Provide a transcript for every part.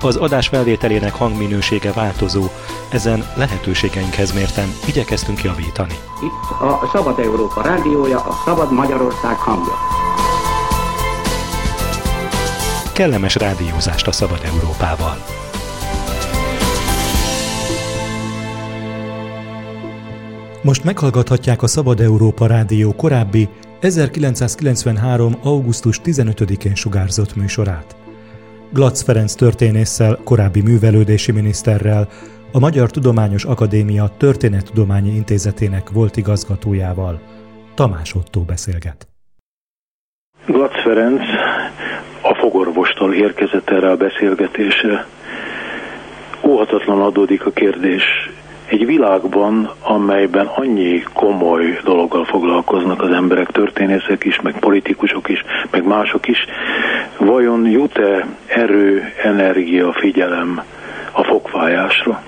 Az adás felvételének hangminősége változó, ezen lehetőségeinkhez mérten igyekeztünk javítani. Itt a Szabad Európa rádiója, a Szabad Magyarország hangja. Kellemes rádiózást a Szabad Európával! Most meghallgathatják a Szabad Európa Rádió korábbi 1993. augusztus 15-én sugárzott műsorát. Glatz Ferenc történésszel, korábbi művelődési miniszterrel, a Magyar Tudományos Akadémia Történettudományi Intézetének volt igazgatójával. Tamás Ottó beszélget. Glatz Ferenc a fogorvostól érkezett erre a beszélgetésre. Óhatatlan adódik a kérdés, egy világban, amelyben annyi komoly dologgal foglalkoznak az emberek, történészek is, meg politikusok is, meg mások is, vajon jut-e erő, energia, figyelem a fogfájásra?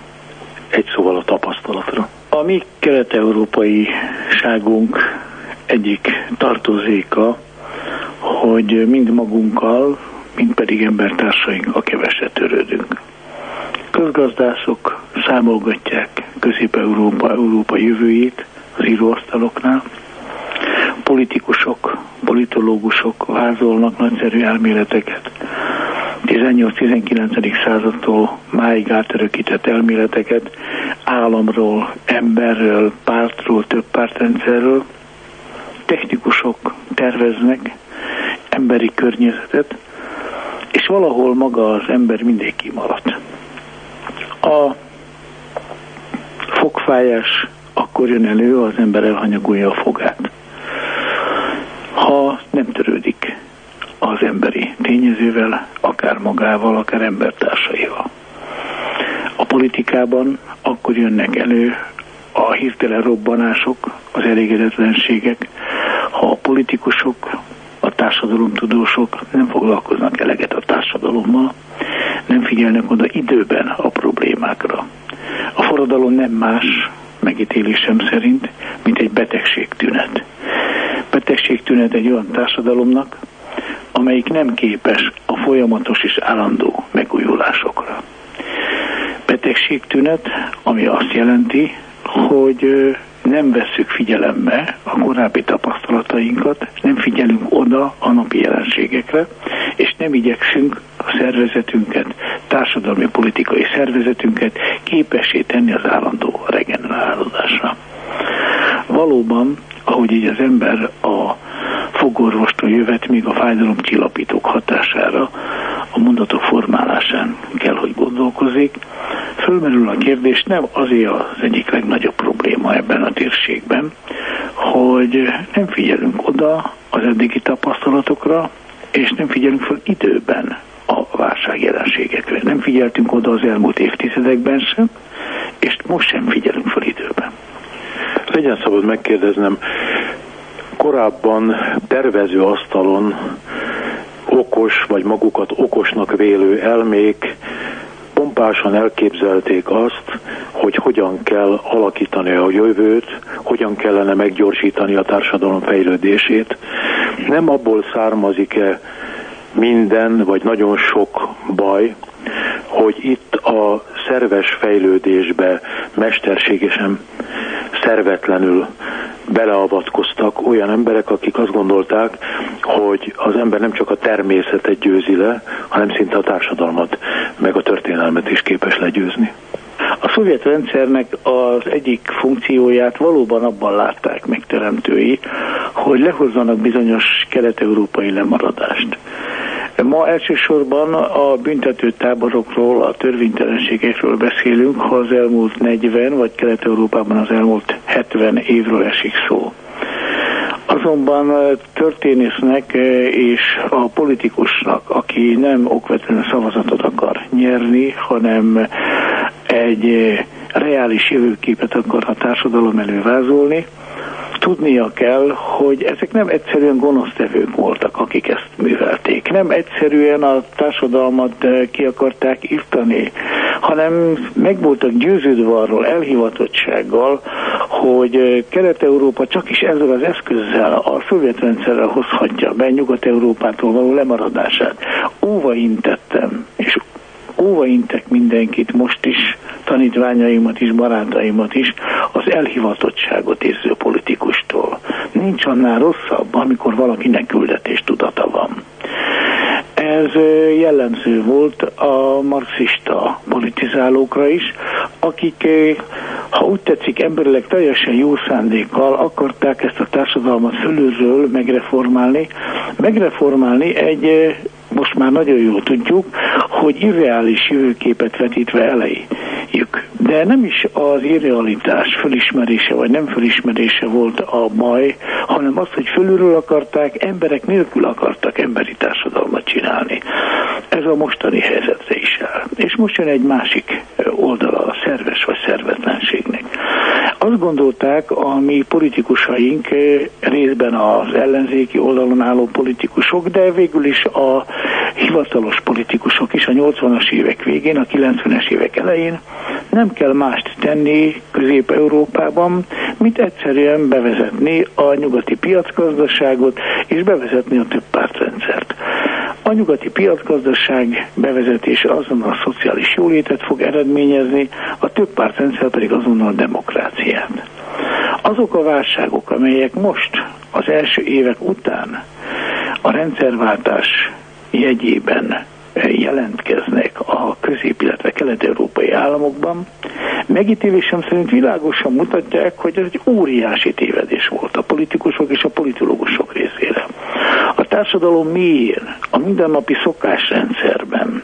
Egy szóval a tapasztalatra. A mi kelet-európai ságunk egyik tartozéka, hogy mind magunkkal, mind pedig embertársainkkal keveset törődünk. Közgazdászok számolgatják Közép-Európa Európa jövőjét az íróasztaloknál. Politikusok, politológusok vázolnak nagyszerű elméleteket. 18-19. századtól máig átörökített elméleteket államról, emberről, pártról, több pártrendszerről. Technikusok terveznek emberi környezetet, és valahol maga az ember mindig kimaradt. A fogfájás akkor jön elő, az ember elhanyagolja a fogát. Ha nem törődik az emberi tényezővel, akár magával, akár embertársaival. A politikában akkor jönnek elő a hirtelen robbanások, az elégedetlenségek, ha a politikusok, a társadalomtudósok nem foglalkoznak eleget a társadalommal, nem figyelnek oda időben a problémákra. Forradalom nem más, megítélésem szerint, mint egy betegségtünet. Betegségtünet egy olyan társadalomnak, amelyik nem képes a folyamatos és állandó megújulásokra. Betegségtünet, ami azt jelenti, hogy nem vesszük figyelembe a korábbi tapasztalatainkat, nem figyelünk oda a napi jelenségekre, és nem igyekszünk a szervezetünket, társadalmi politikai szervezetünket képessé tenni az állandó regenerálódásra. Valóban, ahogy így az ember a fogorvostól jövet, még a fájdalomcsillapítók hatására a mondatok formálásán kell, hogy gondolkozik. Fölmerül a kérdés, nem azért az egyik legnagyobb probléma ebben a térségben, hogy nem figyelünk oda az eddigi tapasztalatokra, és nem figyelünk fel időben a válság jelenségekre. Nem figyeltünk oda az elmúlt évtizedekben sem, és most sem figyelünk fel időben. Legyen szabad megkérdeznem, korábban tervező asztalon okos, vagy magukat okosnak vélő elmék pompásan elképzelték azt, hogy hogyan kell alakítani a jövőt, hogyan kellene meggyorsítani a társadalom fejlődését. Nem abból származik-e minden, vagy nagyon sok baj, hogy itt a szerves fejlődésbe mesterségesen, szervetlenül beleavatkoztak olyan emberek, akik azt gondolták, hogy az ember nem csak a természetet győzi le, hanem szinte a társadalmat, meg a történelmet is képes legyőzni. A szovjet rendszernek az egyik funkcióját valóban abban látták megteremtői, hogy lehozzanak bizonyos kelet-európai lemaradást. Ma elsősorban a büntető táborokról, a törvénytelenségekről beszélünk, ha az elmúlt 40 vagy Kelet-Európában az elmúlt 70 évről esik szó. Azonban történésznek és a politikusnak, aki nem okvetlenül szavazatot akar nyerni, hanem egy reális jövőképet akar a társadalom elővázolni, tudnia kell, hogy ezek nem egyszerűen gonosztevők voltak, akik ezt művelték. Nem egyszerűen a társadalmat eh, ki akarták írtani, hanem meg voltak győződve arról elhivatottsággal, hogy eh, Kelet-Európa csak is ezzel az eszközzel, a szovjet rendszerrel hozhatja be Nyugat-Európától való lemaradását. Óva intettem, és óva intek mindenkit most is, tanítványaimat is, barátaimat is, az elhivatottságot érző politikustól. Nincs annál rosszabb, amikor valakinek küldetés tudata van. Ez jellemző volt a marxista politizálókra is, akik, ha úgy tetszik, emberileg teljesen jó szándékkal akarták ezt a társadalmat fölülről megreformálni, megreformálni egy most már nagyon jól tudjuk, hogy irreális jövőképet vetítve elejük. De nem is az irrealitás fölismerése vagy nem fölismerése volt a baj, hanem az, hogy fölülről akarták, emberek nélkül akartak emberi társadalmat csinálni. Ez a mostani helyzetre is áll. És most jön egy másik oldala a szerves vagy szervetlenségnek. Azt gondolták a mi politikusaink, részben az ellenzéki oldalon álló politikusok, de végül is a hivatalos politikusok is a 80-as évek végén, a 90-es évek elején nem kell mást tenni Közép-Európában, mint egyszerűen bevezetni a nyugati piacgazdaságot és bevezetni a több pártrendszert. A nyugati piacgazdaság bevezetése azonnal a szociális jólétet fog eredményezni, a több pártrendszer pedig azonnal a demokráciát. Azok a válságok, amelyek most az első évek után a rendszerváltás jegyében jelentkeznek a közép, illetve kelet-európai államokban, megítélésem szerint világosan mutatják, hogy ez egy óriási tévedés volt a politikusok és a politológusok részére. A társadalom mélyén, a mindennapi szokásrendszerben,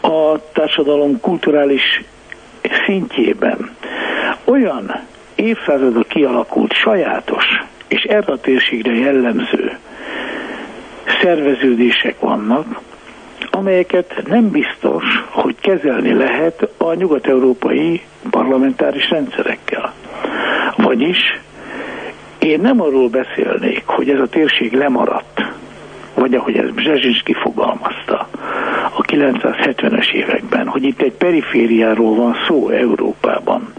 a társadalom kulturális szintjében olyan évszázadok kialakult sajátos és erre a térségre jellemző szerveződések vannak, amelyeket nem biztos, hogy kezelni lehet a nyugat-európai parlamentáris rendszerekkel. Vagyis én nem arról beszélnék, hogy ez a térség lemaradt, vagy ahogy ez Brzezsinski fogalmazta a 970-es években, hogy itt egy perifériáról van szó Európában,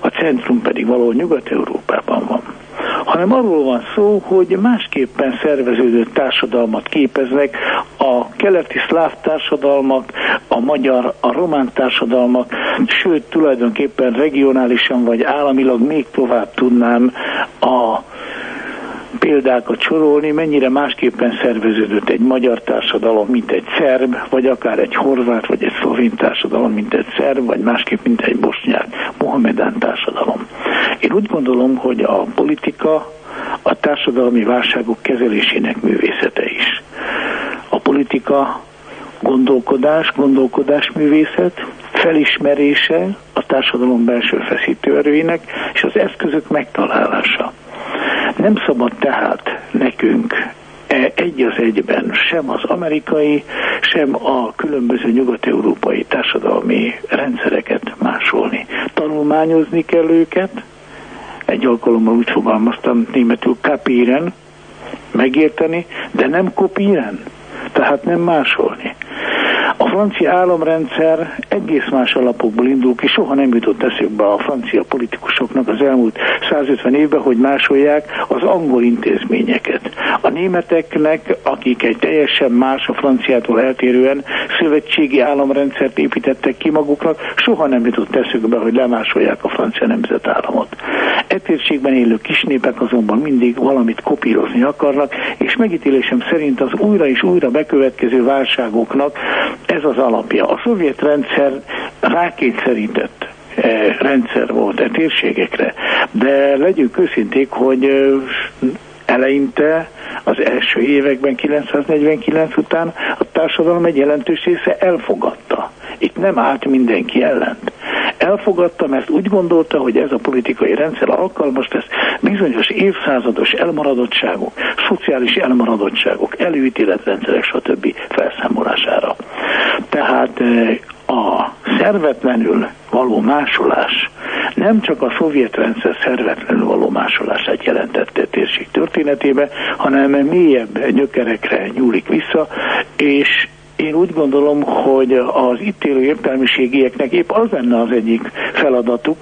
a centrum pedig valahol Nyugat-Európában hanem arról van szó, hogy másképpen szerveződött társadalmat képeznek a keleti szláv társadalmak, a magyar, a román társadalmak, sőt tulajdonképpen regionálisan vagy államilag még tovább tudnám a példákat sorolni, mennyire másképpen szerveződött egy magyar társadalom, mint egy szerb, vagy akár egy horvát, vagy egy szlovén társadalom, mint egy szerb, vagy másképp, mint egy bosnyák, mohamedán társadalom. Én úgy gondolom, hogy a politika a társadalmi válságok kezelésének művészete is. A politika gondolkodás, gondolkodás művészet, felismerése a társadalom belső feszítőerőinek és az eszközök megtalálása. Nem szabad tehát nekünk e, egy az egyben sem az amerikai, sem a különböző nyugat-európai társadalmi rendszereket másolni. Tanulmányozni kell őket, egy alkalommal úgy fogalmaztam németül kapíren, megérteni, de nem kopíren, tehát nem másolni. Francia államrendszer egész más alapokból indul ki, soha nem jutott eszükbe a francia politikusoknak az elmúlt 150 évben, hogy másolják az angol intézményeket. A németeknek, akik egy teljesen más a franciától eltérően szövetségi államrendszert építettek ki maguknak, soha nem jutott eszükbe, hogy lemásolják a francia nemzetállamot. Etérségben élő kisnépek azonban mindig valamit kopírozni akarnak, és megítélésem szerint az újra és újra bekövetkező válságoknak ez az alapja. A szovjet rendszer rákényszerített eh, rendszer volt e térségekre, de legyünk őszinték, hogy eh, eleinte, az első években, 949 után a társadalom egy jelentős része elfogadta. Itt nem állt mindenki ellent. Elfogadta, mert úgy gondolta, hogy ez a politikai rendszer alkalmas lesz bizonyos évszázados elmaradottságok, szociális elmaradottságok, előítéletrendszerek, stb. felszámolására. Tehát eh, a szervetlenül való másolás nem csak a szovjet rendszer szervetlenül való másolását jelentette térség történetébe, hanem mélyebb gyökerekre nyúlik vissza, és úgy gondolom, hogy az itt élő értelmiségieknek épp az lenne az egyik feladatuk,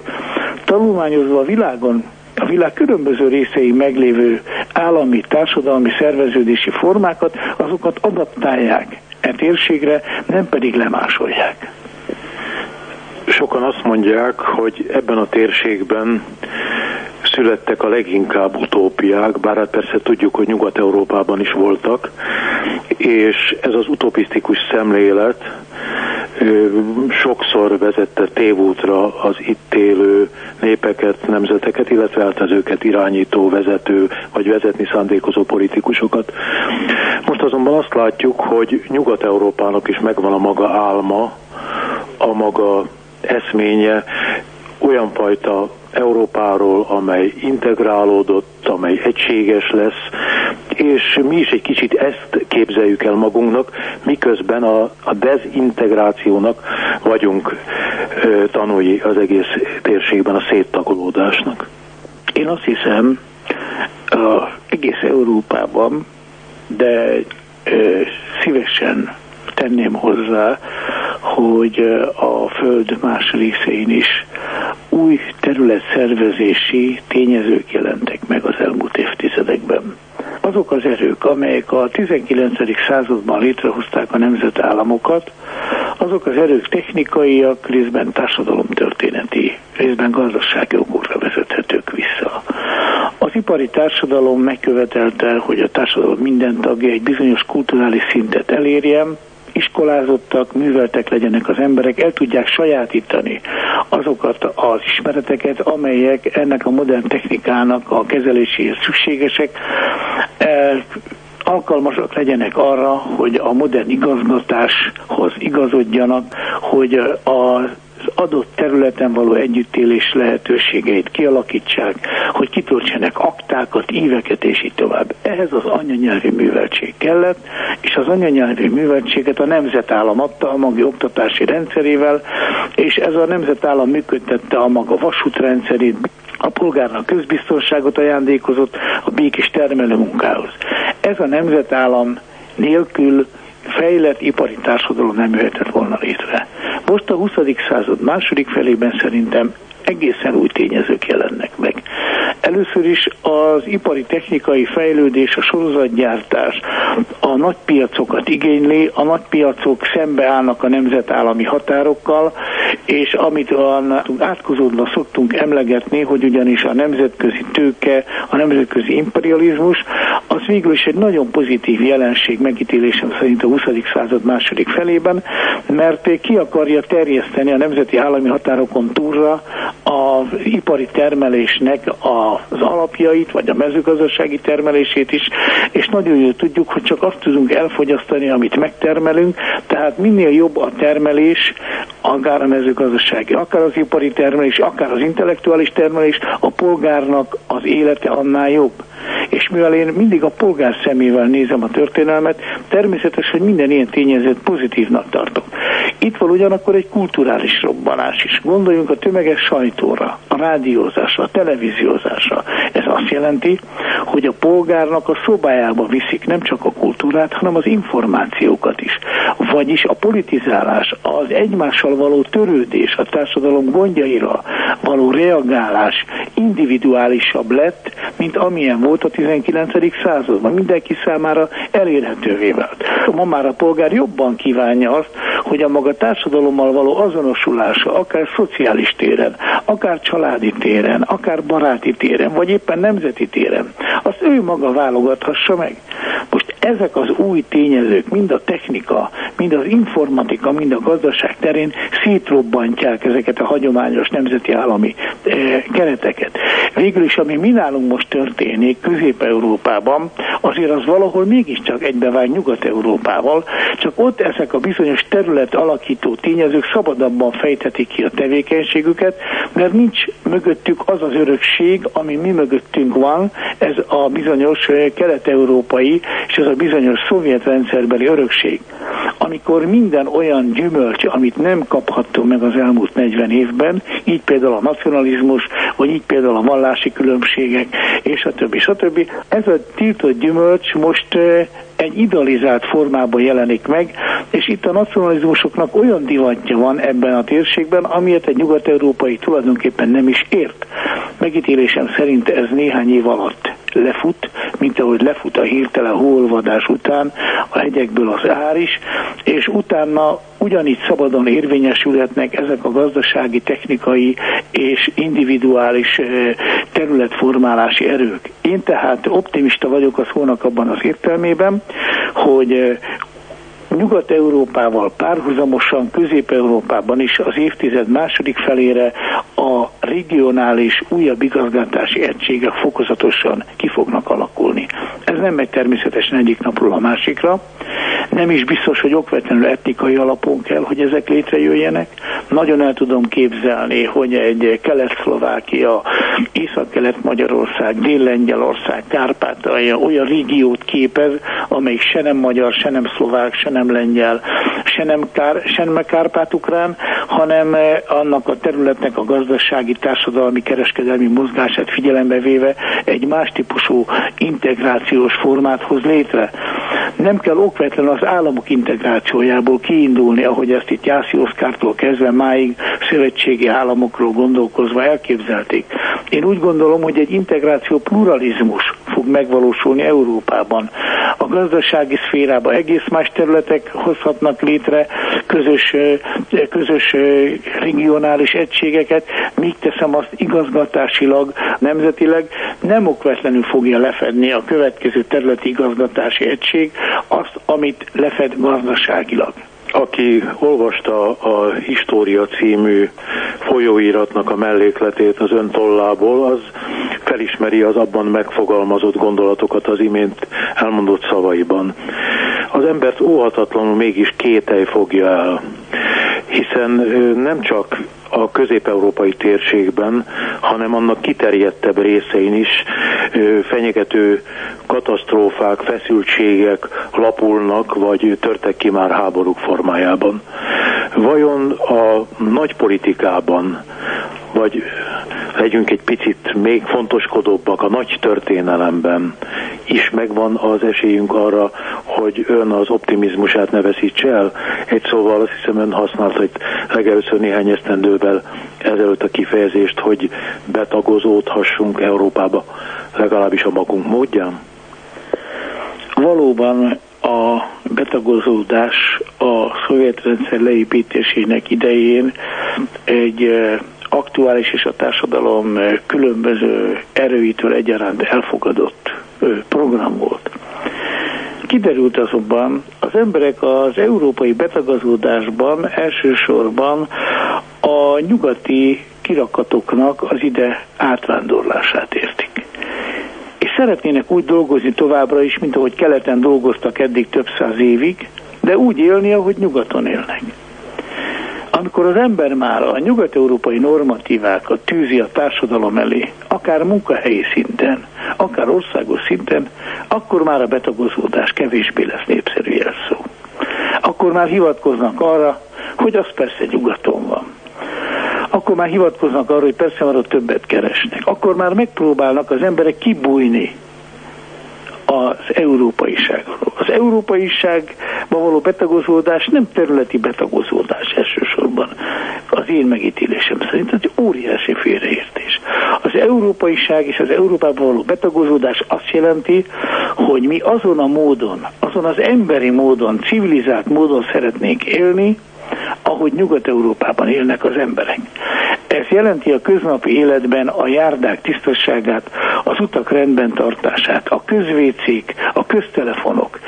tanulmányozva a világon a világ különböző részei meglévő állami, társadalmi szerveződési formákat, azokat adaptálják e térségre, nem pedig lemásolják. Sokan azt mondják, hogy ebben a térségben születtek a leginkább utópiák, bár hát persze tudjuk, hogy Nyugat-Európában is voltak, és ez az utopisztikus szemlélet sokszor vezette tévútra az itt élő népeket, nemzeteket, illetve hát az őket irányító, vezető vagy vezetni szándékozó politikusokat. Most azonban azt látjuk, hogy Nyugat-Európának is megvan a maga álma, a maga eszménye, olyan fajta Európáról, amely integrálódott, amely egységes lesz, és mi is egy kicsit ezt képzeljük el magunknak, miközben a, a dezintegrációnak vagyunk ö, tanulni az egész térségben a széttagolódásnak. Én azt hiszem, a egész Európában, de ö, szívesen tenném hozzá, hogy a Föld más részein is új területszervezési tényezők jelentek meg az elmúlt évtizedekben. Azok az erők, amelyek a 19. században létrehozták a nemzetállamokat, azok az erők technikaiak, részben társadalomtörténeti, részben gazdasági okokra vezethetők vissza. Az ipari társadalom megkövetelte, hogy a társadalom minden tagja egy bizonyos kulturális szintet elérjen, iskolázottak, műveltek legyenek az emberek, el tudják sajátítani azokat az ismereteket, amelyek ennek a modern technikának a kezeléséhez szükségesek, e, alkalmasak legyenek arra, hogy a modern igazgatáshoz igazodjanak, hogy a adott területen való együttélés lehetőségeit kialakítsák, hogy kitöltsenek aktákat, íveket és így tovább. Ehhez az anyanyelvi műveltség kellett, és az anyanyelvi műveltséget a nemzetállam adta a maga oktatási rendszerével, és ez a nemzetállam működtette a maga vasútrendszerét, a polgárnak közbiztonságot ajándékozott a békés termelő munkához. Ez a nemzetállam nélkül fejlett ipari társadalom nem jöhetett volna létre. Most a 20. század második felében szerintem egészen új tényezők jelennek meg. Először is az ipari technikai fejlődés, a sorozatgyártás a nagypiacokat igényli, a nagypiacok szembeállnak a nemzetállami határokkal, és amit átkozódva szoktunk emlegetni, hogy ugyanis a nemzetközi tőke, a nemzetközi imperializmus, az végül is egy nagyon pozitív jelenség megítélésem szerint a 20. század második felében, mert ki akarja terjeszteni a nemzeti állami határokon túlra az ipari termelésnek az alapjait, vagy a mezőgazdasági termelését is, és nagyon jól tudjuk, hogy csak azt tudunk elfogyasztani, amit megtermelünk, tehát minél jobb a termelés, akár a mezőgazdasági, akár az ipari termelés, akár az intellektuális termelés, a polgárnak az élete annál jobb. És mivel én mindig a polgár szemével nézem a történelmet, természetes, hogy minden ilyen tényezőt pozitívnak tartok. Itt van ugyanakkor egy kulturális robbanás is. Gondoljunk a tömeges sajtóra, rádiózásra, a televíziózásra. Ez azt jelenti, hogy a polgárnak a szobájába viszik nem csak a kultúrát, hanem az információkat is. Vagyis a politizálás, az egymással való törődés, a társadalom gondjaira való reagálás individuálisabb lett, mint amilyen volt a 19. században. Mindenki számára elérhetővé vált. Ma már a polgár jobban kívánja azt, hogy a maga társadalommal való azonosulása, akár szociális téren, akár családi téren, akár baráti téren, vagy éppen nemzeti téren, azt ő maga válogathassa meg. Most ezek az új tényezők, mind a technika, mind az informatika, mind a gazdaság terén szétrobbantják ezeket a hagyományos nemzeti állami eh, kereteket. Végül is, ami mi nálunk most történik Közép-Európában, azért az valahol mégiscsak egybevág Nyugat-Európával, csak ott ezek a bizonyos terület alakító tényezők szabadabban fejthetik ki a tevékenységüket, mert nincs mögöttük az az örökség, ami mi mögöttünk van, ez a bizonyos kelet-európai és ez a bizonyos szovjet rendszerbeli örökség. A amikor minden olyan gyümölcs, amit nem kaphattunk meg az elmúlt 40 évben, így például a nacionalizmus, vagy így például a vallási különbségek, és a többi, stb. Ez a tiltott gyümölcs most egy idealizált formában jelenik meg, és itt a nacionalizmusoknak olyan divatja van ebben a térségben, amilyet egy nyugat-európai tulajdonképpen nem is ért. Megítélésem szerint ez néhány év alatt lefut, mint ahogy lefut a hirtelen hóolvadás után a hegyekből az ár is, és utána ugyanígy szabadon érvényesülhetnek ezek a gazdasági, technikai és individuális területformálási erők. Én tehát optimista vagyok a szónak abban az értelmében, hogy Nyugat-Európával párhuzamosan Közép-Európában is az évtized második felére a regionális újabb igazgatási egységek fokozatosan ki fognak alakulni. Ez nem megy természetesen egyik napról a másikra, nem is biztos, hogy okvetlenül etnikai alapon kell, hogy ezek létrejöjjenek. Nagyon el tudom képzelni, hogy egy Kelet-Szlovákia, Észak-Kelet-Magyarország, Dél-Lengyelország, Kárpátalja olyan régiót képez, amelyik se nem magyar, se nem szlovák, se nem lengyel, se nem, kár, se nem kárpát-ukrán, hanem annak a területnek a gazdasági, társadalmi, kereskedelmi mozgását figyelembe véve egy más típusú integrációs formát hoz létre. Nem kell okvetlenül az államok integrációjából kiindulni, ahogy ezt itt Jászi Oszkártól kezdve máig szövetségi államokról gondolkozva elképzelték. Én úgy gondolom, hogy egy integráció pluralizmus fog megvalósulni Európában. A gazdasági szférában egész más területek hozhatnak létre közös, közös regionális egységeket, míg teszem azt igazgatásilag, nemzetileg nem okvetlenül fogja lefedni a következő területi igazgatási egység azt, amit lefed gazdaságilag. Aki olvasta a História című folyóiratnak a mellékletét az ön tollából, az felismeri az abban megfogalmazott gondolatokat az imént elmondott szavaiban. Az embert óhatatlanul mégis kételj fogja el, hiszen nem csak a közép-európai térségben, hanem annak kiterjedtebb részein is fenyegető katasztrófák, feszültségek lapulnak, vagy törtek ki már háborúk formájában. Vajon a nagy politikában, vagy legyünk egy picit még fontoskodóbbak a nagy történelemben, is megvan az esélyünk arra, hogy ön az optimizmusát ne veszítse el. Egy szóval azt hiszem ön használta itt legelőször néhány esztendővel ezelőtt a kifejezést, hogy betagozódhassunk Európába, legalábbis a magunk módján. Valóban a betagozódás a szovjet rendszer leépítésének idején egy aktuális és a társadalom különböző erőitől egyaránt elfogadott program volt. Kiderült azonban, az emberek az európai betagazódásban elsősorban a nyugati kirakatoknak az ide átvándorlását értik. És szeretnének úgy dolgozni továbbra is, mint ahogy keleten dolgoztak eddig több száz évig, de úgy élni, ahogy nyugaton élnek. Amikor az ember már a nyugat-európai normatívákat tűzi a társadalom elé, akár munkahelyi szinten, akár országos szinten, akkor már a betagozódás kevésbé lesz népszerű jelszó. Akkor már hivatkoznak arra, hogy az persze nyugaton van. Akkor már hivatkoznak arra, hogy persze már ott többet keresnek. Akkor már megpróbálnak az emberek kibújni az európaiságról. Az európaiságba való betagozódás nem területi betagozódás. Az én megítélésem szerint ez egy óriási félreértés. Az európaiság és az Európában való betagozódás azt jelenti, hogy mi azon a módon, azon az emberi módon, civilizált módon szeretnénk élni, ahogy Nyugat-Európában élnek az emberek. Ez jelenti a köznapi életben a járdák tisztaságát, az utak rendben tartását, a közvécék, a köztelefonok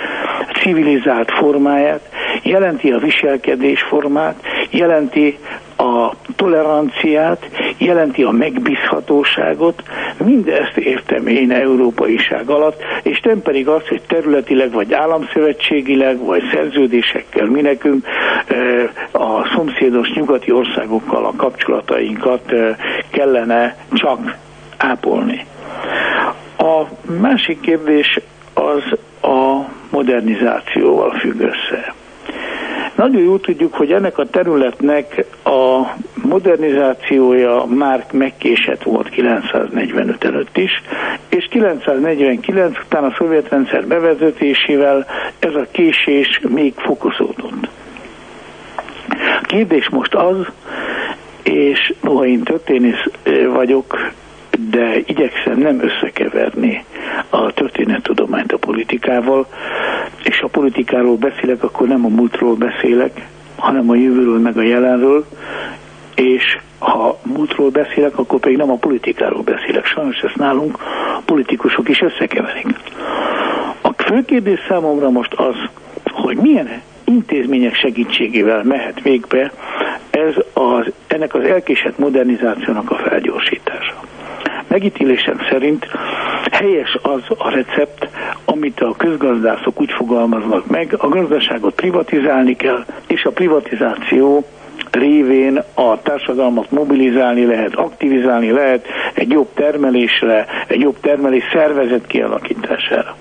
civilizált formáját, jelenti a viselkedés formát, jelenti a toleranciát, jelenti a megbízhatóságot, mindezt értem én európaiság alatt, és nem pedig az, hogy területileg, vagy államszövetségileg, vagy szerződésekkel mi nekünk a szomszédos nyugati országokkal a kapcsolatainkat kellene csak ápolni. A másik kérdés az a modernizációval függ össze. Nagyon jól tudjuk, hogy ennek a területnek a modernizációja már megkésett volt 945 előtt is, és 949 után a szovjet rendszer bevezetésével ez a késés még fokozódott. A kérdés most az, és noha én történész vagyok, de igyekszem nem összekeverni a történettudományt a politikával, ha politikáról beszélek, akkor nem a múltról beszélek, hanem a jövőről meg a jelenről, és ha múltról beszélek, akkor pedig nem a politikáról beszélek. Sajnos ezt nálunk politikusok is összekeverik. A fő kérdés számomra most az, hogy milyen intézmények segítségével mehet végbe ez az, ennek az elkésett modernizációnak a felgyorsítása. Megítélésem szerint helyes az a recept, amit a közgazdászok úgy fogalmaznak meg, a gazdaságot privatizálni kell, és a privatizáció révén a társadalmat mobilizálni lehet, aktivizálni lehet egy jobb termelésre, egy jobb termelés szervezet kialakítására.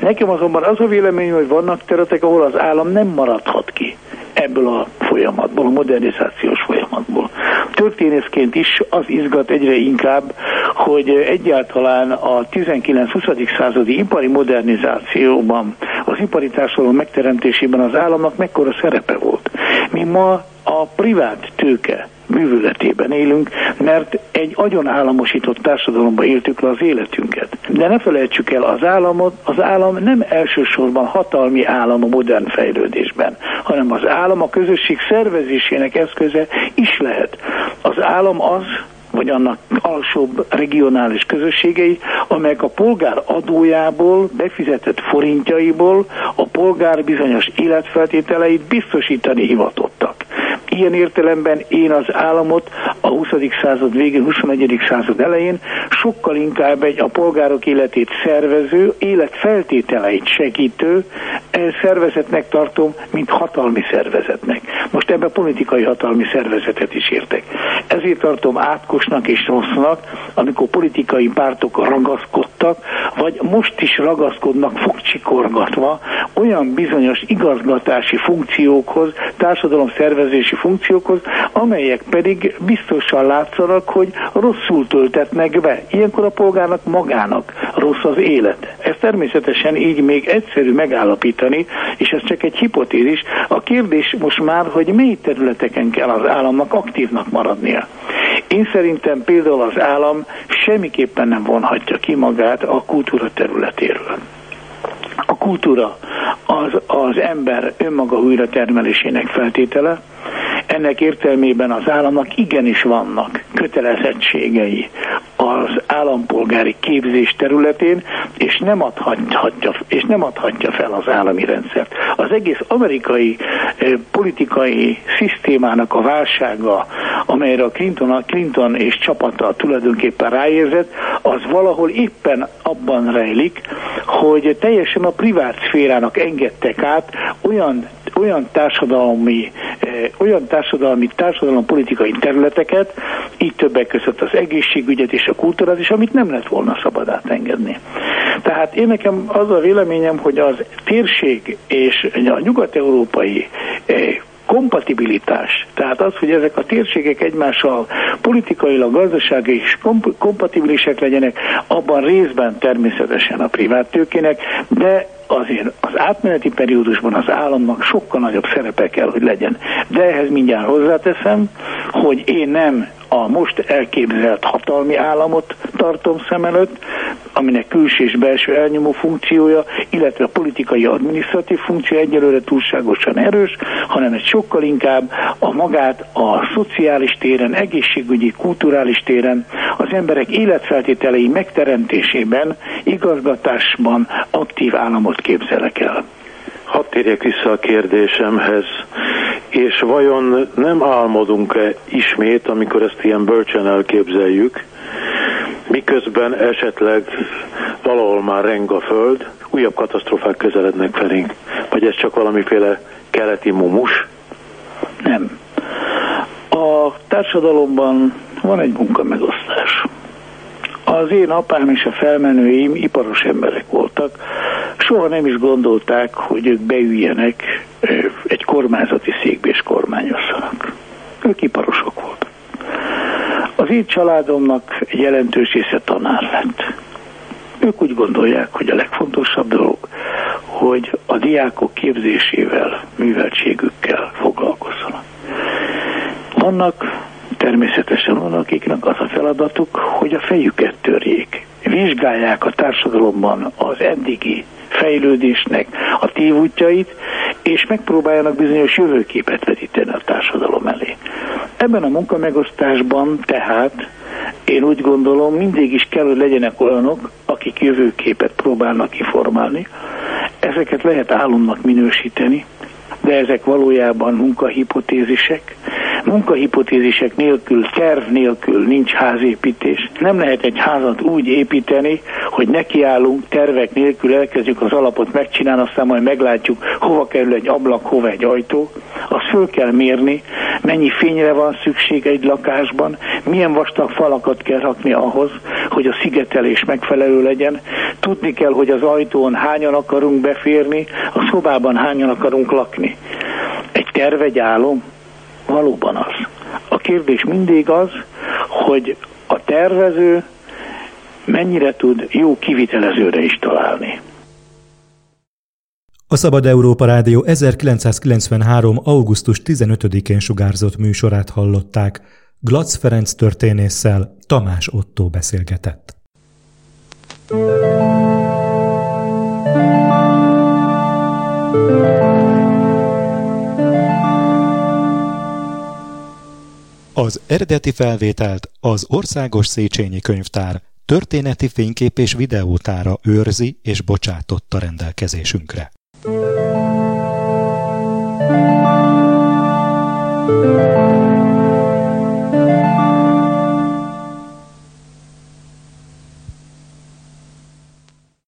Nekem azonban az a vélemény, hogy vannak területek, ahol az állam nem maradhat ki ebből a folyamatból, a modernizációs folyamatból. Történészként is az izgat egyre inkább, hogy egyáltalán a 19-20. századi ipari modernizációban, az ipari társadalom megteremtésében az államnak mekkora szerepe volt. Mi ma a privát tőke művületében élünk, mert egy agyon államosított társadalomban éltük le az életünket. De ne felejtsük el, az államot, az állam nem elsősorban hatalmi állam a modern fejlődésben, hanem az állam a közösség szervezésének eszköze is lehet. Az állam az, vagy annak alsóbb regionális közösségei, amelyek a polgár adójából, befizetett forintjaiból a polgár bizonyos életfeltételeit biztosítani hivatottak. Ilyen értelemben én az államot a 20. század végén, 21. század elején sokkal inkább egy a polgárok életét szervező, életfeltételeit segítő eh, szervezetnek tartom, mint hatalmi szervezetnek. Most ebben politikai hatalmi szervezetet is értek. Ezért tartom átkosnak és rossznak, amikor politikai pártok ragaszkodtak, vagy most is ragaszkodnak fogcsikorgatva olyan bizonyos igazgatási funkciókhoz, társadalom szervezési funkciókhoz, amelyek pedig biztosan látszanak, hogy rosszul töltetnek be. Ilyenkor a polgárnak magának rossz az élet. Ez természetesen így még egyszerű megállapítani, és ez csak egy hipotézis. A kérdés most már, hogy mely területeken kell az államnak aktívnak maradnia. Én szerintem például az állam semmiképpen nem vonhatja ki magát a kultúra területéről. A kultúra az, az ember önmaga újra termelésének feltétele, ennek értelmében az államnak igenis vannak kötelezettségei az állampolgári képzés területén, és nem adhatja, és nem adhatja fel az állami rendszert. Az egész amerikai eh, politikai szisztémának a válsága, amelyre a Clinton, Clinton és csapata tulajdonképpen ráérzett, az valahol éppen abban rejlik, hogy teljesen a privát szférának engedtek át olyan olyan társadalmi, eh, olyan társadalmi, társadalom politikai területeket, így többek között az egészségügyet és a kultúrát is, amit nem lett volna szabad átengedni. Tehát én nekem az a véleményem, hogy az térség és a nyugat-európai eh, kompatibilitás, tehát az, hogy ezek a térségek egymással politikailag, gazdasági és kompatibilisek legyenek, abban részben természetesen a privát tőkének, de azért az átmeneti periódusban az államnak sokkal nagyobb szerepe kell, hogy legyen. De ehhez mindjárt hozzáteszem, hogy én nem a most elképzelt hatalmi államot tartom szem előtt, aminek külső és belső elnyomó funkciója, illetve a politikai adminisztratív funkció egyelőre túlságosan erős, hanem egy sokkal inkább a magát a szociális téren, egészségügyi, kulturális téren, az emberek életfeltételei megteremtésében, igazgatásban aktív államot képzelek el. Hadd térjek vissza a kérdésemhez, és vajon nem álmodunk-e ismét, amikor ezt ilyen bölcsen elképzeljük, miközben esetleg valahol már reng a föld, újabb katasztrofák közelednek felénk? Vagy ez csak valamiféle keleti mumus? Nem. A társadalomban van egy munkamegosztás. Az én apám és a felmenőim iparos emberek voltak, soha nem is gondolták, hogy ők beüljenek egy kormányzati székbe és kormányozzanak. Ők iparosok voltak. Az én családomnak jelentős része tanár lett. Ők úgy gondolják, hogy a legfontosabb dolog, hogy a diákok képzésével, műveltségükkel foglalkozzanak. Vannak természetesen van, akiknek az a feladatuk, hogy a fejüket törjék. Vizsgálják a társadalomban az eddigi fejlődésnek a tévútjait, és megpróbáljanak bizonyos jövőképet vetíteni a társadalom elé. Ebben a munkamegosztásban tehát én úgy gondolom mindig is kell, hogy legyenek olyanok, akik jövőképet próbálnak kiformálni. Ezeket lehet álomnak minősíteni, de ezek valójában munkahipotézisek. Munkahipotézisek nélkül, terv nélkül nincs házépítés. Nem lehet egy házat úgy építeni, hogy nekiállunk, tervek nélkül elkezdjük az alapot megcsinálni, aztán majd meglátjuk, hova kerül egy ablak, hova egy ajtó. Azt föl kell mérni, mennyi fényre van szükség egy lakásban, milyen vastag falakat kell rakni ahhoz, hogy a szigetelés megfelelő legyen. Tudni kell, hogy az ajtón hányan akarunk beférni, a szobában hányan akarunk lakni. Egy terv, egy álom valóban az. A kérdés mindig az, hogy a tervező mennyire tud jó kivitelezőre is találni. A Szabad Európa Rádió 1993. augusztus 15-én sugárzott műsorát hallották. Glac Ferenc történésszel Tamás Otto beszélgetett. Az eredeti felvételt az Országos Széchenyi Könyvtár történeti fénykép és videótára őrzi és bocsátotta rendelkezésünkre.